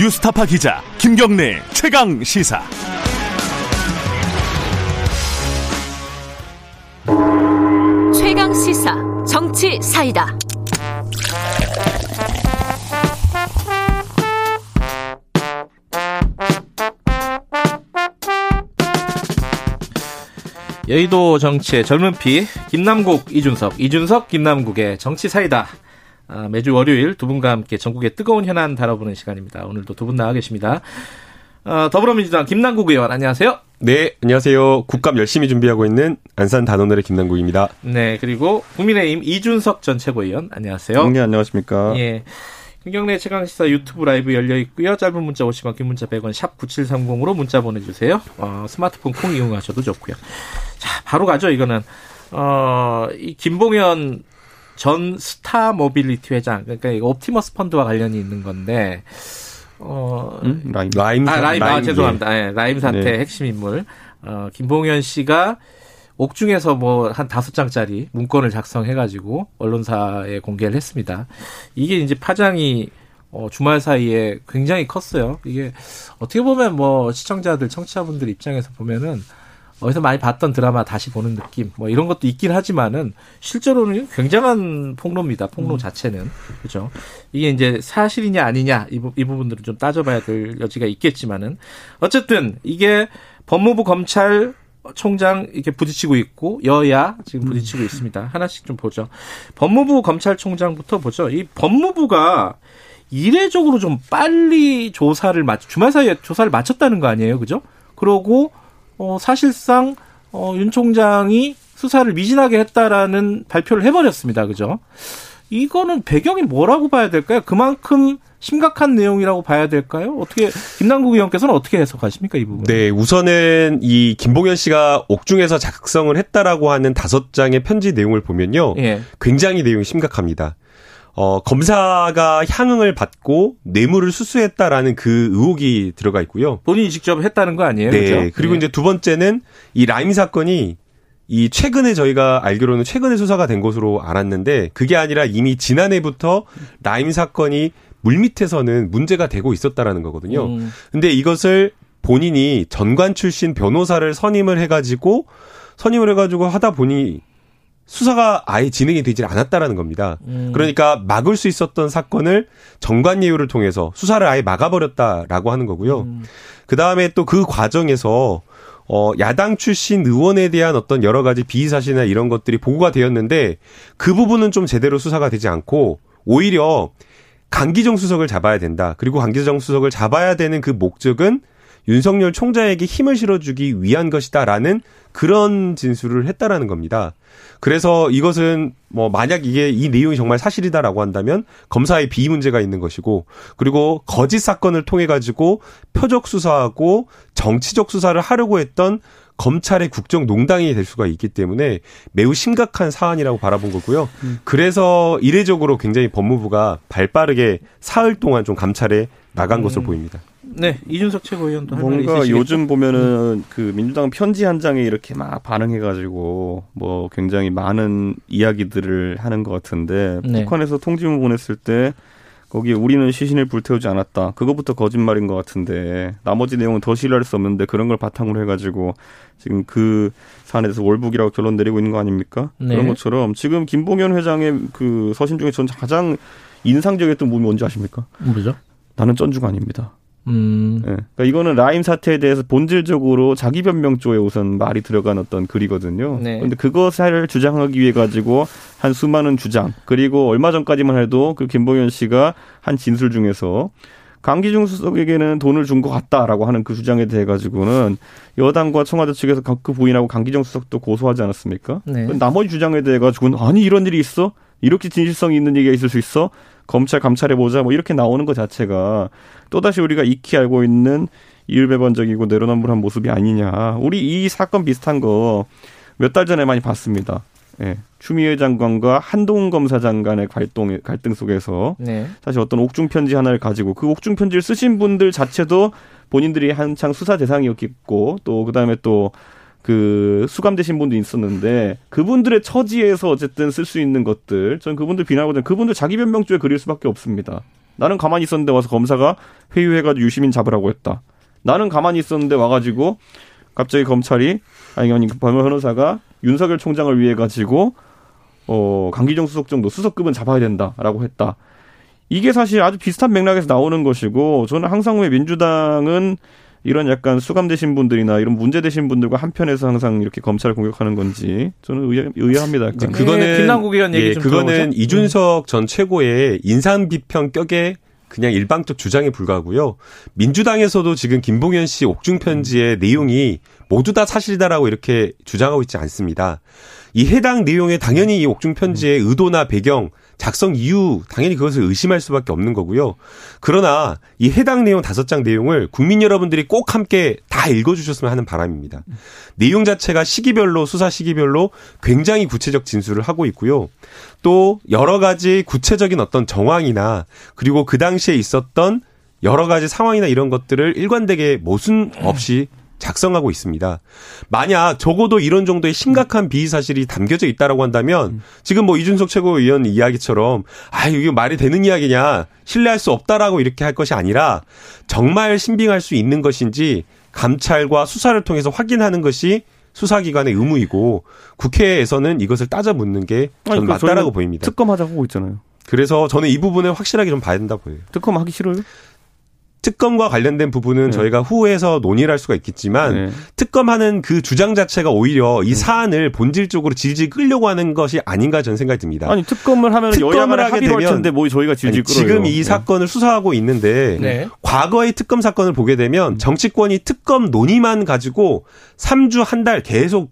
뉴스타파 기자 김경래 최강 시사. 최강 시사 정치 사이다. 여의도 정치의 젊은 피 김남국 이준석 이준석 김남국의 정치 사이다. 아, 매주 월요일 두 분과 함께 전국의 뜨거운 현안 다뤄보는 시간입니다. 오늘도 두 분 나와 계십니다. 어, 더불어민주당 김남국 의원 안녕하세요. 네, 안녕하세요. 국감 열심히 준비하고 있는 안산 단원을의 김남국입니다. 네, 그리고 국민의힘 이준석 전 최고위원 안녕하세요. 네, 안녕하십니까. 예. 김경래 최강시사 유튜브 라이브 열려 있고요. 짧은 문자 50원, 긴 문자 100원, 샵 9730으로 문자 보내주세요. 어, 스마트폰 콩 이용하셔도 좋고요. 자, 바로 가죠. 이거는 어, 이 김봉현 전 스타 모빌리티 회장, 그러니까 이거 옵티머스 펀드와 관련이 있는 건데, 어, 음? 라임. 라임, 아, 라임, 아, 라임, 죄송합니다. 예, 라임 사태 네. 핵심 인물. 어, 김봉현 씨가 옥중에서 뭐 한 다섯 장짜리 문건을 작성해가지고 언론사에 공개를 했습니다. 이게 이제 파장이 어, 주말 사이에 굉장히 컸어요. 이게 어떻게 보면 뭐 시청자들, 청취자분들 입장에서 보면은 어디서 많이 봤던 드라마 다시 보는 느낌, 뭐 이런 것도 있긴 하지만은 실제로는 굉장한 폭로입니다. 폭로 자체는 그죠. 이게 이제 사실이냐 아니냐 이, 부, 이 부분들은 좀 따져봐야 될 여지가 있겠지만은 어쨌든 이게 법무부 검찰 총장 이렇게 부딪히고 있고 여야 지금 부딪히고 있습니다. 하나씩 좀 보죠. 법무부 검찰총장부터 보죠. 이 법무부가 이례적으로 좀 빨리 조사를 마치 주말 사이에 조사를 마쳤다는 거 아니에요, 그죠? 그러고 어, 사실상 어, 윤 총장이 수사를 미진하게 했다라는 발표를 해버렸습니다, 그죠? 이거는 배경이 뭐라고 봐야 될까요? 그만큼 심각한 내용이라고 봐야 될까요? 어떻게 김남국 의원께서는 어떻게 해석하십니까 이 부분? 네, 우선은 이 김봉현 씨가 옥중에서 작성을 했다라고 하는 다섯 장의 편지 내용을 보면요. 예. 굉장히 내용이 심각합니다. 어, 검사가 향응을 받고 뇌물을 수수했다라는 그 의혹이 들어가 있고요. 본인이 직접 했다는 거 아니에요? 네. 그죠? 그리고 예. 이제 두 번째는 이 라임 사건이 이 최근에 저희가 알기로는 최근에 수사가 된 것으로 알았는데 그게 아니라 이미 지난해부터 라임 사건이 물밑에서는 문제가 되고 있었다라는 거거든요. 음. 근데 이것을 본인이 전관 출신 변호사를 선임을 해가지고 선임을 해가지고 하다 보니 수사가 아예 진행이 되질 않았다라는 겁니다. 음. 그러니까 막을 수 있었던 사건을 정관 예우를 통해서 수사를 아예 막아버렸다라고 하는 거고요. 음. 그 다음에 또 그 과정에서 어 야당 출신 의원에 대한 어떤 여러 가지 비위 사실이나 이런 것들이 보고가 되었는데 그 부분은 좀 제대로 수사가 되지 않고 오히려 강기정 수석을 잡아야 된다. 그리고 강기정 수석을 잡아야 되는 그 목적은 윤석열 총장에게 힘을 실어주기 위한 것이다라는 그런 진술을 했다라는 겁니다. 그래서 이것은 뭐 만약 이게 이 내용이 정말 사실이다라고 한다면 검사의 비위 문제가 있는 것이고 그리고 거짓 사건을 통해 가지고 표적 수사하고 정치적 수사를 하려고 했던 검찰의 국정농단이 될 수가 있기 때문에 매우 심각한 사안이라고 바라본 거고요. 그래서 이례적으로 굉장히 법무부가 발빠르게 사흘 동안 좀 감찰에 나간 것으로 보입니다. 네 이준석 최고위원도 뭔가? 요즘 보면은 그 민주당 편지 한 장에 이렇게 막 반응해가지고 뭐 굉장히 많은 이야기들을 하는 것 같은데 네. 북한에서 통지문 보냈을 때 거기에 우리는 시신을 불태우지 않았다. 그것부터 거짓말인 것 같은데 나머지 내용은 더 신뢰할 수 없는데 그런 걸 바탕으로 해가지고 지금 그 사안에 대해서 월북이라고 결론 내리고 있는 거 아닙니까? 네. 그런 것처럼 지금 김봉현 회장의 그 서신 중에 전 가장 인상적이었던 부분이 뭔지 아십니까? 뭐죠? 나는 쩐주가 아닙니다. 음. 예. 그러니까 이거는 라임 사태에 대해서 본질적으로 자기 변명 쪽에 우선 말이 들어간 어떤 글이거든요. 네. 그런데 그것을 주장하기 위해 가지고 한 수많은 주장 그리고 얼마 전까지만 해도 그 김봉현 씨가 한 진술 중에서 강기중 수석에게는 돈을 준 것 같다라고 하는 그 주장에 대해 가지고는 여당과 청와대 측에서 그 부인하고 강기정 수석도 고소하지 않았습니까? 네. 나머지 주장에 대해 가지고는 아니 이런 일이 있어? 이렇게 진실성이 있는 얘기가 있을 수 있어? 검찰 감찰해 보자 뭐 이렇게 나오는 것 자체가 또다시 우리가 익히 알고 있는 이율배반적이고 내로남불한 모습이 아니냐. 우리 이 사건 비슷한 거 몇 달 전에 많이 봤습니다. 예. 추미애 장관과 한동훈 검사장 간의 갈등, 갈등 속에서 네. 사실 어떤 옥중 편지 하나를 가지고 그 옥중 편지를 쓰신 분들 자체도 본인들이 한창 수사 대상이었겠고 또 그다음에 또 그 수감되신 분도 있었는데 그분들의 처지에서 어쨌든 쓸 수 있는 것들 전 그분들 비난하거든 그분들 자기 변명조에 그릴 수밖에 없습니다. 나는 가만히 있었는데 와서 검사가 회유해가지고 유시민 잡으라고 했다. 나는 가만히 있었는데 와가지고 갑자기 검찰이 아니 아니 변호사가 윤석열 총장을 위해 가지고 어 강기정 수석 정도 수석급은 잡아야 된다라고 했다. 이게 사실 아주 비슷한 맥락에서 나오는 것이고 저는 항상 왜 민주당은 이런 약간 수감되신 분들이나 이런 문제되신 분들과 한편에서 항상 이렇게 검찰을 공격하는 건지 저는 의아, 의아합니다. 약간. 그거는 네, 김남국 의원 얘기 예, 좀 그거는 들어보죠. 이준석 전 최고의 인상 비평 격의 그냥 일방적 주장에 불과하고요. 민주당에서도 지금 김봉현 씨 옥중 편지의 내용이 모두 다 사실이다라고 이렇게 주장하고 있지 않습니다. 이 해당 내용에 당연히 이 옥중 편지의 의도나 배경, 작성 이유 당연히 그것을 의심할 수밖에 없는 거고요. 그러나 이 해당 내용 다섯 장 내용을 국민 여러분들이 꼭 함께 다 읽어주셨으면 하는 바람입니다. 내용 자체가 시기별로 수사 시기별로 굉장히 구체적 진술을 하고 있고요. 또 여러 가지 구체적인 어떤 정황이나 그리고 그 당시에 있었던 여러 가지 상황이나 이런 것들을 일관되게 모순 없이 작성하고 있습니다. 만약 적어도 이런 정도의 심각한 비위 사실이 담겨져 있다라고 한다면 지금 뭐 이준석 최고위원 이야기처럼 아 이게 말이 되는 이야기냐 신뢰할 수 없다라고 이렇게 할 것이 아니라 정말 신빙할 수 있는 것인지 감찰과 수사를 통해서 확인하는 것이 수사기관의 의무이고 국회에서는 이것을 따져 묻는 게 저는 그러니까 맞다라고 보입니다. 특검하자고 하고 있잖아요. 그래서 저는 이 부분을 확실하게 좀 봐야 된다 보여요. 특검 하기 싫어요? 특검과 관련된 부분은 네. 저희가 후에서 논의를 할 수가 있겠지만 네. 특검하는 그 주장 자체가 오히려 이 사안을 본질적으로 질질 끌려고 하는 것이 아닌가 저는 생각이 듭니다. 아니 특검을 하면 특검을 하게 되면- 뭐 저희가 질질 아니, 끌어요. 지금 이 네. 사건을 수사하고 있는데 네. 과거의 특검 사건을 보게 되면 정치권이 특검 논의만 가지고 3주 한 달 계속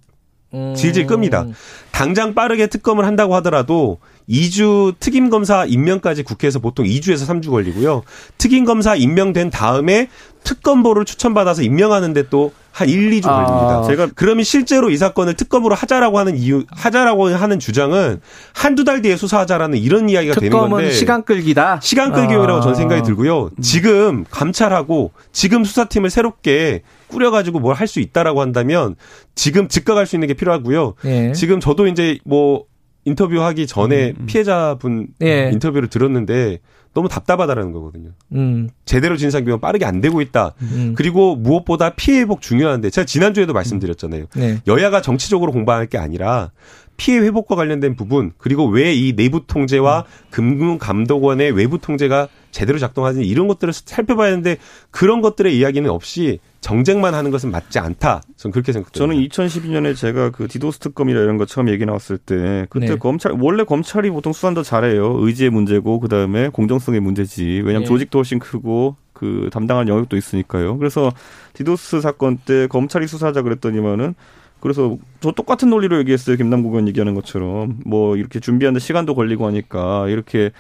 음. 질질 끕니다. 당장 빠르게 특검을 한다고 하더라도 2주 특임 검사 임명까지 국회에서 보통 2주에서 3주 걸리고요. 특임 검사 임명된 다음에 특검보를 추천받아서 임명하는데 또 한 1, 2주 아. 걸립니다. 제가 그러면 실제로 이 사건을 특검으로 하자라고 하는 이유, 하자라고 하는 주장은 한두 달 뒤에 수사하자라는 이런 이야기가 되는 특검은 건데. 시간 끌기다. 시간 끌기용이라고 아. 저는 생각이 들고요. 지금 감찰하고 지금 수사팀을 새롭게 꾸려가지고 뭘 할 수 있다라고 한다면 지금 즉각할 수 있는 게 필요하고요. 예. 지금 저도 이제 뭐 인터뷰하기 전에 피해자분 예. 인터뷰를 들었는데 너무 답답하다라는 거거든요. 음. 제대로 진상 규명 빠르게 안 되고 있다. 음. 그리고 무엇보다 피해 회복 중요한데 제가 지난주에도 말씀드렸잖아요. 네. 여야가 정치적으로 공방할 게 아니라 피해 회복과 관련된 부분 그리고 왜 이 내부 통제와 금융감독원의 외부 통제가 제대로 작동하는지 이런 것들을 살펴봐야 하는데 그런 것들의 이야기는 없이 정쟁만 하는 것은 맞지 않다. 저는 그렇게 생각합니다. 저는 2012년에 제가 그 디도스 특검이라 이런 거 처음 얘기 나왔을 때 그때 네. 검찰 원래 검찰이 보통 수사는 더 잘해요. 의지의 문제고 그 다음에 공정성의 문제지. 왜냐하면 네. 조직도 훨씬 크고 그 담당할 영역도 있으니까요. 그래서 디도스 사건 때 검찰이 수사하자 그랬더니만은 그래서 저 똑같은 논리로 얘기했어요. 김남국 의원 얘기하는 것처럼 뭐 이렇게 준비하는데 시간도 걸리고 하니까 이렇게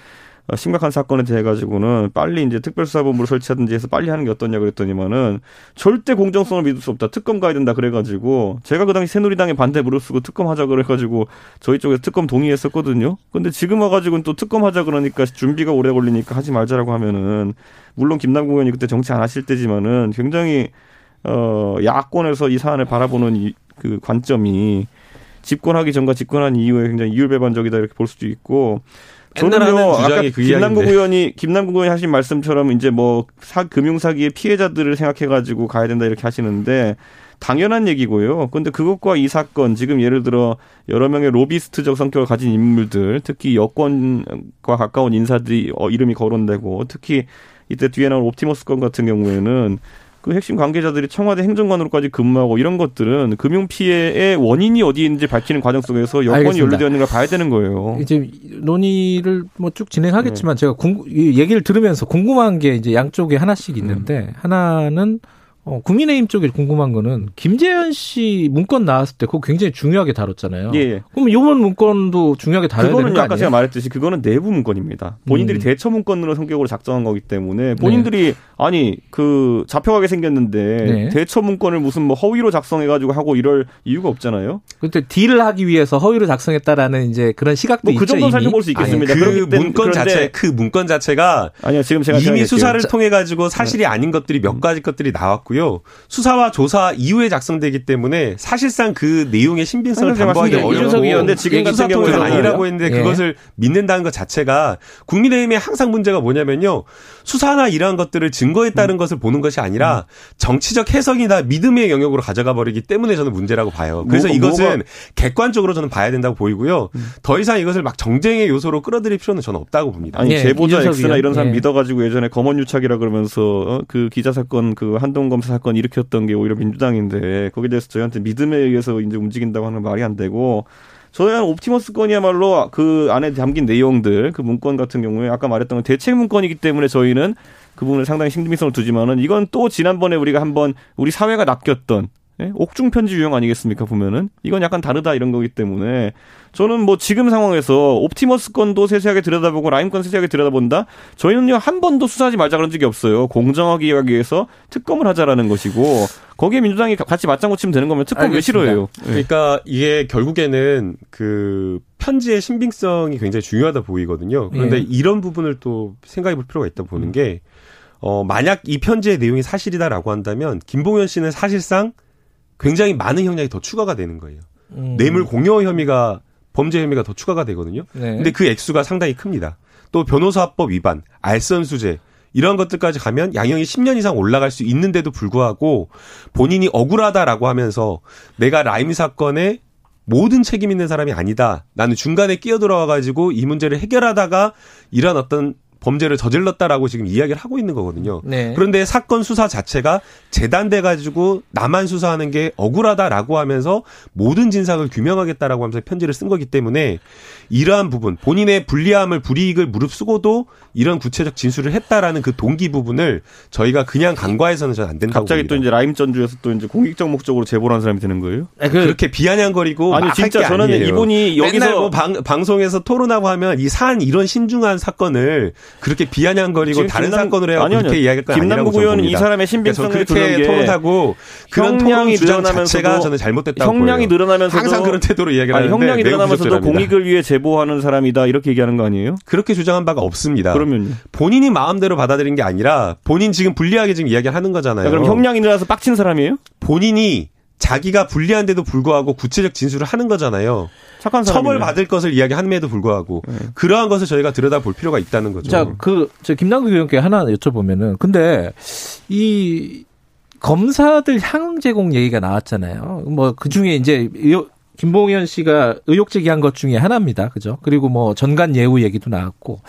심각한 사건에 대해 가지고는 빨리 이제 특별수사본부를 설치하든지 해서 빨리 하는 게 어떠냐 그랬더니만은 절대 공정성을 믿을 수 없다. 특검 가야 된다 그래가지고 제가 그 당시 새누리당에 반대 무릅쓰고 특검 하자 그래가지고 저희 쪽에서 특검 동의했었거든요. 근데 지금 와가지고는 또 특검 하자 그러니까 준비가 오래 걸리니까 하지 말자라고 하면은 물론 김남국 의원이 그때 정치 안 하실 때지만은 굉장히 어 야권에서 이 사안을 바라보는 이, 그 관점이 집권하기 전과 집권한 이후에 굉장히 이율배반적이다 이렇게 볼 수도 있고 저는요 아까 그 김남국. 의원이 김남국 의원이 하신 말씀처럼 이제 뭐 사, 금융 사기의 피해자들을 생각해 가지고 가야 된다 이렇게 하시는데 당연한 얘기고요. 근데 그것과 이 사건 지금 예를 들어 여러 명의 로비스트적 성격을 가진 인물들, 특히 여권과 가까운 인사들이 어, 이름이 거론되고 특히 이때 뒤에 나온 옵티머스 건 같은 경우에는 그 핵심 관계자들이 청와대 행정관으로까지 근무하고 이런 것들은 금융 피해의 원인이 어디에 있는지 밝히는 과정 속에서 여건이 알겠습니다. 연루되어 있는 걸 봐야 되는 거예요. 이제 논의를 뭐 쭉 진행하겠지만 네. 제가 궁, 이 얘기를 들으면서 궁금한 게 이제 양쪽에 하나씩 음. 있는데 하나는 어, 국민의힘 쪽에 궁금한 거는 김재현 씨 문건 나왔을 때 그거 굉장히 중요하게 다뤘잖아요. 예, 예. 그럼 이번 문건도 중요하게 다뤄야 되는 그거는 거 아까? 제가 말했듯이 그거는 내부 문건입니다. 본인들이 음. 대처 문건으로 성격으로 작성한 거기 때문에 본인들이 아니 그 잡혀가게 생겼는데 네. 대처 문건을 무슨 뭐 허위로 작성해가지고 하고 이럴 이유가 없잖아요. 그때 딜을 하기 위해서 허위로 작성했다라는 이제 그런 시각도 뭐그 있죠. 정도는 이미. 살펴볼 수 있겠습니다. 그 그렇기 때문에 문건 그런데- 자체 그 문건 자체가 아니요 지금 제가 이미. 수사를 자, 통해 가지고 사실이 아닌 것들이 몇 가지 것들이 나왔고요. 되고요. 수사와 조사 이후에 작성되기 때문에 사실상 그 내용의 신빙성을 담보하기. 어렵고 의원인데 지금 같은 경우에는 아니라고 했는데 예. 그것을 믿는다는 것 자체가 국민의힘의 항상 문제가 뭐냐면요. 수사나 이러한 것들을 증거에 따른 음. 것을 보는 것이 아니라 정치적 해석이나 믿음의 영역으로 가져가 버리기 때문에 저는 문제라고 봐요. 그래서 뭐- 이것은 뭐가- 음. 객관적으로 저는 봐야 된다고 보이고요. 더 이상 이것을 막 정쟁의 요소로 끌어들일 필요는 저는 없다고 봅니다. 아니 예, 제보자 X나. 이런 사람 예. 믿어가지고 예전에 검언 유착이라 그러면서 어, 그 기자 사건 그 한동 검사 사건 일으켰던 게 오히려 민주당인데 거기에 대해서 저희한테 믿음에 의해서 이제 움직인다고 하는 건 말이 안 되고 저희는 옵티머스 건이야말로 그 안에 담긴 내용들 그 문건 같은 경우에 아까 말했던 건 대책 문건이기 때문에 저희는 그 부분을 상당히 신빙성을 두지만은 이건 또 지난번에 우리가 한번 우리 사회가 낚였던 예? 옥중 편지 유형 아니겠습니까 보면은 이건 약간 다르다 이런 거기 때문에 저는 뭐 지금 상황에서 옵티머스 건도 세세하게 들여다보고 라임 건 세세하게 들여다본다 저희는요 한 번도 수사하지 말자 그런 적이 없어요 공정하게 하기 위해서 특검을 하자라는 것이고 거기에 민주당이 같이 맞장구 치면 되는 거면 특검 왜. 싫어해요 예. 그러니까 이게 결국에는 그 편지의 신빙성이 굉장히 중요하다 보이거든요. 그런데 예. 이런 부분을 또 생각해 볼 필요가 있다 보는 게, 어, 만약 이 편지의 내용이 사실이다라고 한다면, 김봉현 씨는 사실상 굉장히 많은 형량이 더 추가가 되는 거예요. 음. 뇌물 공여 혐의가, 범죄 혐의가 더 추가가 되거든요. 네. 근데 그 액수가 상당히 큽니다. 또 변호사법 위반, 알선수재, 이런 것들까지 가면 양형이 10년 이상 올라갈 수 있는데도 불구하고 본인이 억울하다라고 하면서 내가 라임 사건에 모든 책임 있는 사람이 아니다. 나는 중간에 끼어들어와 가지고 이 문제를 해결하다가 이런 어떤 범죄를 저질렀다라고 지금 이야기를 하고 있는 거거든요. 네. 그런데 사건 수사 자체가 재단돼 가지고 나만 수사하는 게 억울하다라고 하면서 모든 진상을 규명하겠다라고 하면서 편지를 쓴 거기 때문에 이러한 부분 본인의 불리함을 불이익을 무릅쓰고도 이런 구체적 진술을 했다라는 그 동기 부분을 저희가 그냥 간과해서는 저는 안 된다고 갑자기 봅니다. 또 이제 라임 전주에서 또 이제 공익적 목적으로 제보를 한 사람이 되는 거예요 아, 그, 그렇게 비아냥거리고 아니 막 진짜 저는 아니에요. 이분이 여기서 뭐 방, 방송에서 토론하고 하면 이 사안 이런 신중한 사건을 그렇게 비아냥거리고 다른 사건을 해야 아니요, 그렇게. 이야기할 건 김남국 의원은 이. 사람의 신빙성을 그렇게 토론하고 그런 형량이 늘어나면서도- 저는 잘못됐다고 형량이 보여요. 늘어나면서도 항상 그런 태도로 이야기를 아니, 하는데 형량이 늘어나면서도. 공익을 위해 제보하는 사람이다 이렇게 얘기하는 거 아니에요? 그렇게 주장한 바가 없습니다. 그러면요. 본인이 마음대로 받아들인 게 아니라 본인 지금 불리하게 지금 이야기를 하는 거잖아요. 그럼 형량이 늘어나서 빡친 사람이에요? 본인이 자기가 불리한데도 불구하고 구체적 진술을 하는 거잖아요. 착한 사람. 처벌 받을 것을 이야기함에도 불구하고 그러한 것을 저희가 들여다볼 필요가 있다는 거죠. 자, 그, 저, 김남국 의원께 하나 여쭤보면은, 근데, 이, 검사들 향 제공 얘기가 나왔잖아요. 뭐, 그 중에 이제, 김봉현 씨가 의혹 제기한 것 중에 하나입니다. 그죠? 그리고 뭐, 전관 예우 얘기도 나왔고.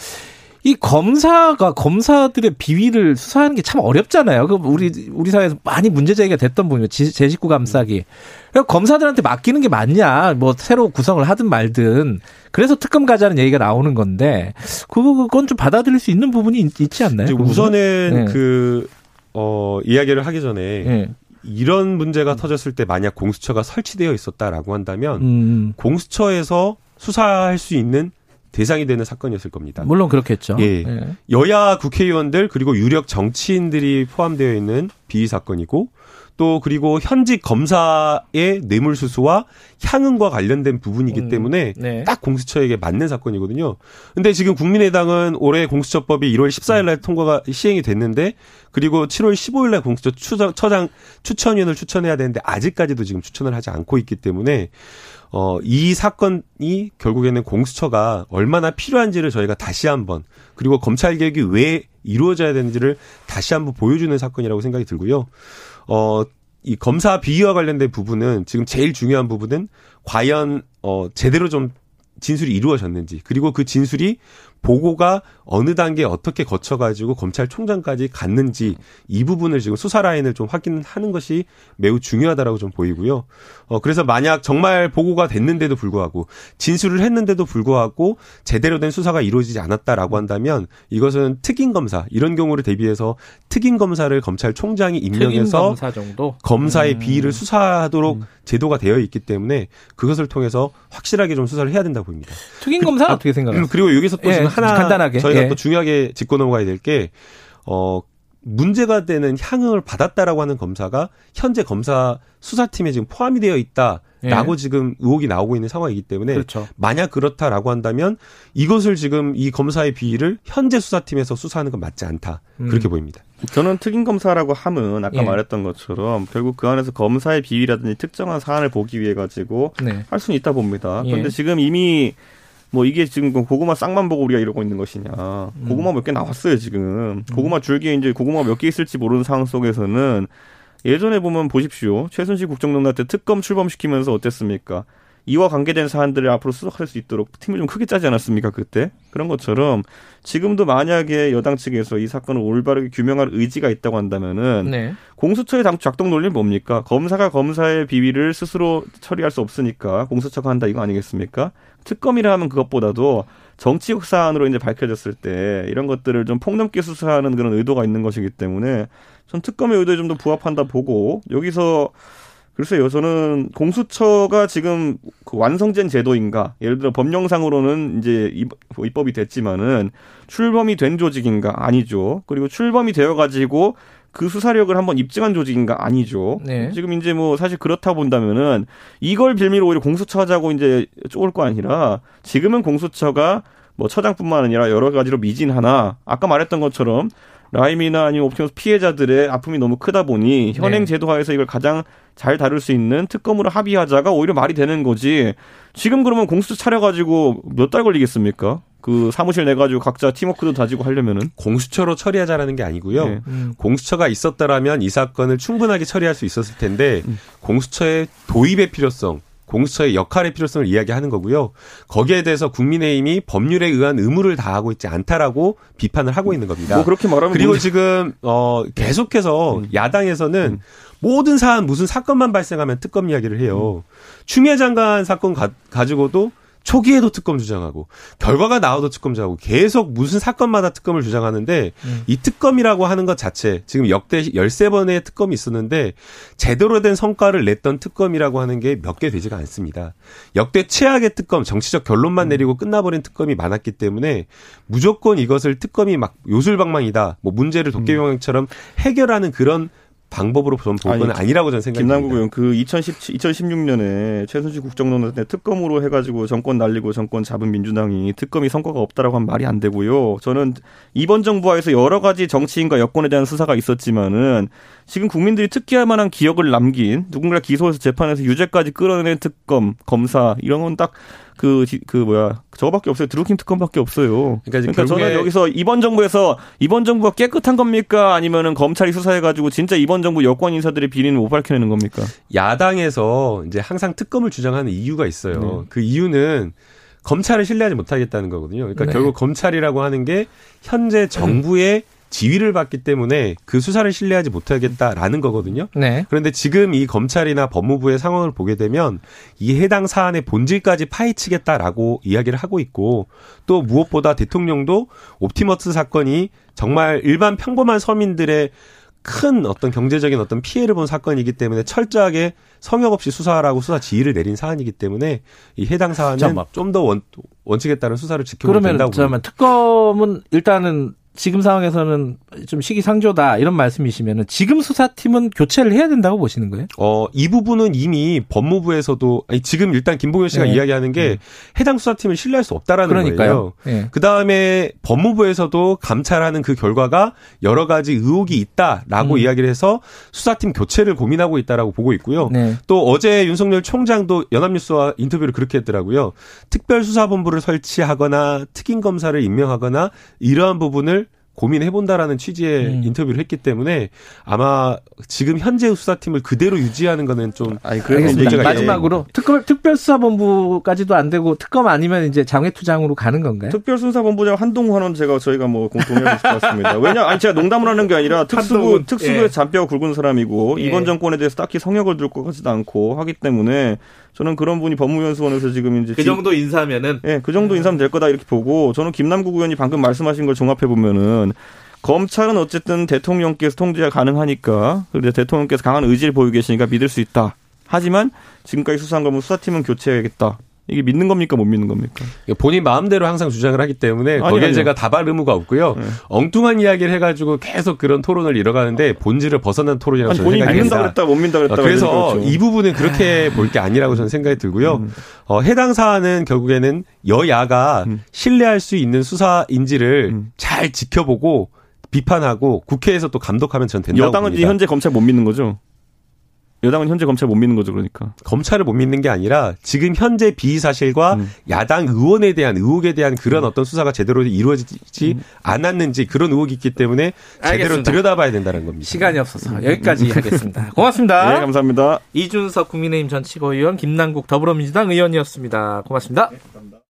이 검사가 검사들의 비위를 수사하는 게 참 어렵잖아요. 그 우리 우리 사회에서 많이 문제 제기가 됐던 부분이에요. 지- 제 식구 감싸기. 그래서 검사들한테 맡기는 게 맞냐? 뭐 새로 구성을 하든 말든. 그래서 특검 가자는 얘기가 나오는 건데 그건 좀 받아들일 수 있는 부분이 있, 있지 않나요? 그? 우선은 네. 그, 어, 이야기를 하기 전에 예. 이런 문제가 터졌을 때 만약 공수처가 설치되어 있었다라고 한다면 음, 공수처에서 수사할 수 있는 대상이 되는 사건이었을 겁니다. 물론 그렇겠죠. 예. 여야 국회의원들 그리고 유력 정치인들이 포함되어 있는 비위 사건이고 또 그리고 현직 검사의 뇌물수수와 향응과 관련된 부분이기 음, 때문에 네. 딱 공수처에게 맞는 사건이거든요. 근데 지금 국민의당은 올해 공수처법이 1월 14일 날 통과가 시행이 됐는데 그리고 7월 15일 날 공수처 추정, 처장 추천위원을 추천해야 되는데 아직까지도 지금 추천을 하지 않고 있기 때문에 어, 이 사건이 결국에는 공수처가 얼마나 필요한지를 저희가 다시 한번 그리고 검찰 개혁이 왜 이루어져야 되는지를 다시 한번 보여주는 사건이라고 생각이 들고요. 어, 이 검사 비위와 관련된 부분은 지금 제일 중요한 부분은 과연 어, 제대로 좀 진술이 이루어졌는지 그리고 그 진술이 보고가 어느 단계 어떻게 거쳐가지고 검찰총장까지 갔는지 이 부분을 지금 수사 라인을 좀 확인하는 것이 매우 중요하다라고 좀 보이고요. 어 그래서 만약 정말 보고가 됐는데도 불구하고 진술을 했는데도 불구하고 제대로 된 수사가 이루어지지 않았다라고 한다면 이것은 특임 검사 이런 경우를 대비해서 특임 검사를 검찰총장이 임명해서 검사 정도. 검사의 음. 비위를 수사하도록 제도가 되어 있기 때문에 그것을 통해서 확실하게 좀 수사를 해야 된다고 보입니다. 특임 검사 는 어떻게 생각하세요? 그리고 여기서 또 예, 지금 하나 간단하게. 저희가 예. 또 중요하게 짚고 넘어가야 될 게 어. 문제가 되는 향응을 받았다라고 하는 검사가 현재 검사 수사팀에 지금 포함이 되어 있다 라고 예. 지금 의혹이 나오고 있는 상황이기 때문에 그렇죠. 만약 그렇다라고 한다면 이것을 지금 이 검사의 비위를 현재 수사팀에서 수사하는 건 맞지 않다 그렇게 음. 보입니다. 저는 특임 검사라고 함은 아까 예. 말했던 것처럼 결국 그 안에서 검사의 비위라든지 특정한 사안을 보기 위해 가지고 네. 할 수는 있다 봅니다. 예. 그런데 지금 이미 뭐 이게 지금 그 고구마 쌍만 보고 우리가 이러고 있는 것이냐. 음. 고구마 몇 개 나왔어요, 지금. 고구마 줄기에 이제 고구마 몇 개 있을지 모르는 상황 속에서는 예전에 보면 보십시오. 최순실 국정농단 때 특검 출범시키면서 어땠습니까? 이와 관계된 사안들을 앞으로 수석할 수 있도록 팀을 좀 크게 짜지 않았습니까, 그때? 그런 것처럼 지금도 만약에 여당 측에서 이 사건을 올바르게 규명할 의지가 있다고 한다면은 네. 공수처의 당 작동 논리는 뭡니까? 검사가 검사의 비위를 스스로 처리할 수 없으니까 공수처가 한다 이거 아니겠습니까? 특검이라 하면 그것보다도 정치적 사안으로 이제 밝혀졌을 때 이런 것들을 좀 폭넓게 수사하는 그런 의도가 있는 것이기 때문에 전 특검의 의도에 좀 더 부합한다 보고 여기서 글쎄요, 저는 공수처가 지금 그 완성된 제도인가? 예를 들어 법령상으로는 이제 입- 입법이 됐지만은 출범이 된 조직인가? 아니죠. 그리고 출범이 되어가지고 그 수사력을 한번 입증한 조직인가? 아니죠. 네. 지금 이제 뭐 사실 그렇다 본다면은 이걸 빌미로 오히려 공수처 하자고 이제 쪼을 거 아니라 지금은 공수처가 뭐 처장뿐만 아니라 여러 가지로 미진하나 아까 말했던 것처럼 라임이나 아니면 옵티머스 피해자들의 아픔이 너무 크다 보니 현행 네. 제도화에서 이걸 가장 잘 다룰 수 있는 특검으로 합의하자가 오히려 말이 되는 거지. 지금 그러면 공수처 차려가지고 몇 달 걸리겠습니까? 그 사무실 내가지고 각자 팀워크도 다지고 하려면은. 공수처로 처리하자라는 게 아니고요. 네. 음. 공수처가 있었다라면 이 사건을 충분하게 처리할 수 있었을 텐데 음. 공수처의 도입의 필요성, 공수처의 역할의 필요성을 이야기하는 거고요. 거기에 대해서 국민의힘이 법률에 의한 의무를 다하고 있지 않다라고 비판을 하고 있는 겁니다. 뭐 그렇게 말하면 그리고 문제- 지금 어 계속해서 음. 야당에서는 모든 사안 무슨 사건만 발생하면 특검 이야기를 해요. 추미애 장관 사건 가, 가지고도 초기에도 특검 주장하고 결과가 나와도 특검 주장하고 계속 무슨 사건마다 특검을 주장하는데 음. 이 특검이라고 하는 것 자체 지금 역대 13번의 특검이 있었는데 제대로 된 성과를 냈던 특검이라고 하는 게 몇 개 되지가 않습니다. 역대 최악의 특검 정치적 결론만 음. 내리고 끝나버린 특검이 많았기 때문에 무조건 이것을 특검이 막 요술방망이다 뭐 문제를 도깨비방망이처럼 해결하는 그런 방법으로 전볼 아니, 건 아니라고 저는 생각합니다. 김남국 의원 그 2017, 2016년에 최순실 국정농단 때 특검으로 해가지고 정권 날리고 정권 잡은 민주당이 특검이 성과가 없다라고 하면 말이 안 되고요. 저는 이번 정부 하에서 여러 가지 정치인과 여권에 대한 수사가 있었지만은 지금 국민들이 특기할 만한 기억을 남긴 누군가 기소해서 재판에서 유죄까지 끌어낸 특검, 검사 이런 건 딱 그, 그 뭐야 저거밖에 없어요. 드루킹 특검밖에 없어요. 그러니까 그러니까 저는 여기서 이번 정부에서 이번 정부가 깨끗한 겁니까? 아니면은 검찰이 수사해가지고 진짜 이번 정부 여권 인사들의 비리는 못 밝혀내는 겁니까? 야당에서 이제 항상 특검을 주장하는 이유가 있어요. 네. 그 이유는 검찰을 신뢰하지 못하겠다는 거거든요. 그러니까 네. 결국 검찰이라고 하는 게 현재 정부의 지위를 받기 때문에 그 수사를 신뢰하지 못하겠다라는 거거든요. 네. 그런데 지금 이 검찰이나 법무부의 상황을 보게 되면 이 해당 사안의 본질까지 파헤치겠다라고 이야기를 하고 있고 또 무엇보다 대통령도 옵티머스 사건이 정말 일반 평범한 서민들의 큰 어떤 경제적인 어떤 피해를 본 사건이기 때문에 철저하게 성역 없이 수사하라고 수사 지휘를 내린 사안이기 때문에 이 해당 사안은. 좀 더 원, 원칙에 따른 수사를 그러면 된다고 잠깐만 특검은 일단은 지금 상황에서는 좀 시기상조다 이런 말씀이시면은 지금 수사팀은 교체를 해야 된다고 보시는 거예요? 어, 이 부분은 이미 법무부에서도, 아니, 지금 일단 김봉현 씨가 네. 이야기하는 게 해당 수사팀을 신뢰할 수 없다라는 거예요. 그러니까요. 예. 그 다음에 법무부에서도 감찰하는 그 결과가 여러 가지 의혹이 있다라고 음. 이야기를 해서 수사팀 교체를 고민하고 있다라고 보고 있고요. 네. 또 어제 윤석열 총장도 연합뉴스와 인터뷰를 그렇게 했더라고요. 특별수사본부를 설치하거나 특임 검사를 임명하거나 이러한 부분을 고민해본다라는 취지의 음. 인터뷰를 했기 때문에 아마 지금 현재 수사팀을 그대로 유지하는 거는 좀 아니 알겠습니다. 문제가 마지막으로 특검 특별수사본부까지도 안 되고 특검 아니면 이제 장외투장으로 가는 건가요? 특별수사본부장 한동훈은 제가 저희가 뭐것 같습니다. 왜냐, 아니 제가 농담을 하는 게 아니라 특수부 한동훈, 특수부의 예. 잔뼈가 굵은 사람이고 예. 이번 정권에 대해서 딱히 성역을 둘 것 같지도 않고 하기 때문에 저는 그런 분이 법무연수원에서 지금 이제 그 지- 정도 인사면은 예, 그 정도 인사면 될 거다 이렇게 보고 저는 김남국 의원이 방금 말씀하신 걸 종합해 보면은 검찰은 어쨌든 대통령께서 통제가 가능하니까 그리고 대통령께서 강한 의지를 보이고 계시니까 믿을 수 있다. 하지만 지금까지 수사한 거면 수사팀은 교체해야겠다. 이게 믿는 겁니까 못 믿는 겁니까? 본인 마음대로 항상 주장을 하기 때문에 아니, 거기에 아니요. 제가 답할 의무가 없고요. 네. 엉뚱한 이야기를 해가지고 계속 그런 토론을 이뤄가는데 본질을 벗어난 토론이라고 아니 저는 본인이 생각이 믿는다. 그랬다 못 믿는다 그랬다 어, 그래서. 이 부분은 그렇게 볼 게 아니라고 저는 생각이 들고요. 음. 어, 해당 사안은 결국에는 여야가 음. 신뢰할 수 있는 수사인지를 음. 잘 지켜보고 비판하고 국회에서 또 감독하면 전 된다고 여당은 봅니다. 현재 검찰 못 믿는 거죠. 여당은 현재 검찰 못 믿는 거죠, 그러니까. 검찰을 못 믿는 게 아니라 지금 현재 비의 사실과 음. 야당 의원에 대한 의혹에 대한 그런 어떤 수사가 제대로 이루어지지 않았는지 그런 의혹이 있기 때문에 제대로 알겠습니다. 들여다봐야 된다는 겁니다. 시간이 없어서 여기까지 하겠습니다. 고맙습니다. 네, 감사합니다. 이준석 국민의힘 전 최고위원 김남국 더불어민주당 의원이었습니다. 고맙습니다.